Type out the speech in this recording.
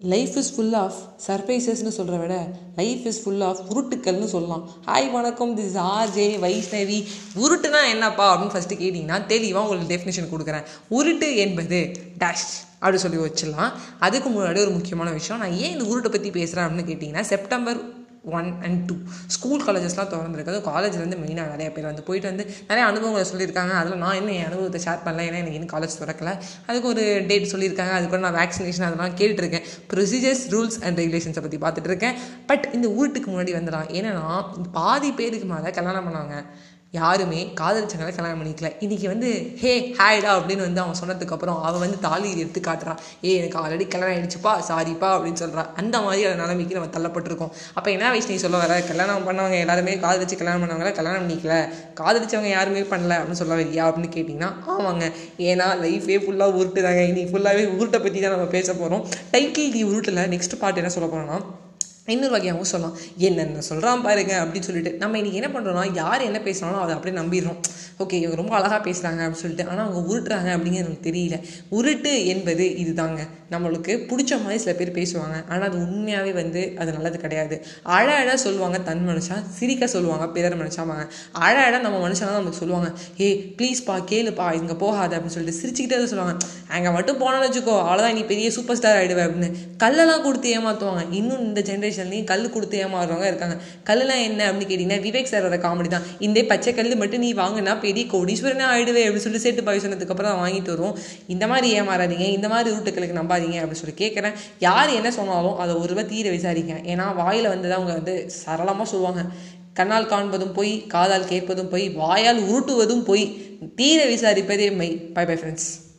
Life is full of சர்ப்ரைசஸ்னு சொல்கிற விட லைஃப் இஸ் ஃபுல் ஆஃப் உருட்டுக்கள்னு சொல்லலாம். ஹாய் வணக்கம். திஸ் ஆர்ஜே வைஷ்ணவி உருட்டுனா என்னப்பா அப்படின்னு ஃபஸ்ட்டு கேட்டிங்கன்னா தெளிவாக உங்களுக்கு டெஃபினேஷன் கொடுக்குறேன். உருட்டு என்பது டேஷ் அப்படி சொல்லி வச்சிடலாம். அதுக்கு முன்னாடி ஒரு முக்கியமான விஷயம் நான் ஏன் இந்த உருட்டை பற்றி பேசுகிறேன் அப்படின்னு கேட்டிங்கன்னா September one and two school காலேஜஸ்லாம் திறந்துருக்காது காலேஜ்லேருந்து மெயினாக நிறைய பேர் வந்து போயிட்டு வந்து நிறைய அனுபவங்களை சொல்லியிருக்காங்க. அதில் நான் என்ன என் அனுபவத்தை ஷேர் பண்ணல. ஏன்னா எனக்கு இன்னும் காலேஜ் திறக்கல. அதுக்கு ஒரு டேட் சொல்லியிருக்காங்க. அதுக்கு நான் வேக்சினேஷன் அதெல்லாம் கேட்டுருக்கேன். ப்ரொசீஜர்ஸ் ரூல்ஸ் அண்ட் ரெகுலேஷன்ஸை பற்றி பார்த்துட்டு இருக்கேன். பட் இந்த ஊருட்டுக்கு முன்னாடி வந்துடலாம். ஏன்னா பாதி பேருக்கு மேலே கல்யாணம் பண்ணாங்க. யாருமே காதலிச்சவங்களை கல்யாணம் பண்ணிக்கல. இன்றைக்கி வந்து ஹே ஹாய்டா அப்படின்னு வந்து அவன் சொன்னதுக்கப்புறம் அவன் வந்து தாலி எடுத்து காட்டுறான். ஏ எனக்கு ஆல்ரெடி கல்யாணம் ஆயிடுச்சுப்பா சாரிப்பா அப்படின்னு சொல்கிறான் அந்த மாதிரி அந்த நிலைமைக்கு நம்ம தள்ளப்பட்டிருக்கோம். அப்போ என்ன வயசு நீ சொல்ல வர? கல்யாணம் பண்ணவங்க எல்லாருமே காதலிச்சு கல்யாணம் பண்ணவங்கள கல்யாணம் பண்ணிக்கல. காதலிச்சவங்க யாருமே பண்ணல அப்படின்னு சொல்ல வரியா அப்படின்னு கேட்டிங்கன்னா ஆமாங்க. ஏன்னா லைஃபே ஃபுல்லாக உருட்டுதாங்க. இன்னைக்கு ஃபுல்லாகவே உருட்டை பற்றி தான் நம்ம பேச போகிறோம் டைட்டில் நீ உருட்டில். நெக்ஸ்ட் பார்ட் என்ன சொல்ல போகிறோம்னா இன்னொரு வகையாகவும் சொல்லலாம். என்னென்ன சொல்கிறான் பாருங்க அப்படின்னு சொல்லிட்டு நம்ம இன்றைக்கி என்ன பண்ணுறோம்னா யார் என்ன பேசுனாலும் அதை அப்படியே நம்பிடுறோம். ஓகே இவங்க ரொம்ப அழகாக பேசுகிறாங்க அப்படின்னு சொல்லிட்டு ஆனால் அவங்க உருட்டுறாங்க அப்படிங்கிறது எனக்கு தெரியல. உருட்டு என்பது இதுதாங்க. நம்மளுக்கு பிடிச்ச மாதிரி சில பேர் பேசுவாங்க. ஆனால் அது உண்மையாகவே வந்து அது நல்லது கிடையாது. அழ அழ சொல்லுவாங்க தன் மனுஷன் சிரிக்க சொல்லுவாங்க பிறர் மனுஷாவாங்க அழ அழ நம்ம மனுஷன் தான் நமக்கு சொல்லுவாங்க. ஏ ப்ளீஸ்ப்பா கேளுப்பா இங்கே போகாத அப்படின்னு சொல்லிட்டு சிரிச்சுக்கிட்டே தான் சொல்லுவாங்க. அங்கே மட்டும் போனோன்னு வச்சுக்கோ அவ்வளோதான் நீ பெரிய சூப்பர் ஸ்டார் ஆகிடுவேன் அப்படின்னு. கல்லெல்லாம் கொடுத்து ஏமாற்றுவாங்க இன்னும் இந்த ஜென்ரேஷன் சுச்சுவேஷன்லையும் கல் கொடுத்து ஏமாறுறவங்க இருக்காங்க. கல்லுலாம் என்ன அப்படின்னு கேட்டிங்கன்னா விவேக் சாரோட காமெடி தான். இந்த பச்சை கல் மட்டும் நீ வாங்கினா பெரிய கோடீஸ்வரனே ஆயிடுவே அப்படின்னு சொல்லி சேர்த்து பாய் சொன்னதுக்கப்புறம் தான் வாங்கிட்டு வருவோம் இந்த மாதிரி ஏமாறாதீங்க இந்த மாதிரி ரூட்டுகளுக்கு நம்பாதீங்க அப்படின்னு சொல்லி கேட்குறேன் யார் என்ன சொன்னாலும் அதை ஒரு ரூபாய் தீர விசாரிங்க. ஏன்னா வாயில் வந்து தான் அவங்க வந்து சரளமாக சொல்லுவாங்க. கண்ணால் காண்பதும் பொய் காதால் கேட்பதும் பொய் வாயால் உருட்டுவதும் பொய். தீர விசாரிப்பதே மை பை பை ஃப்ரெண்ட்ஸ்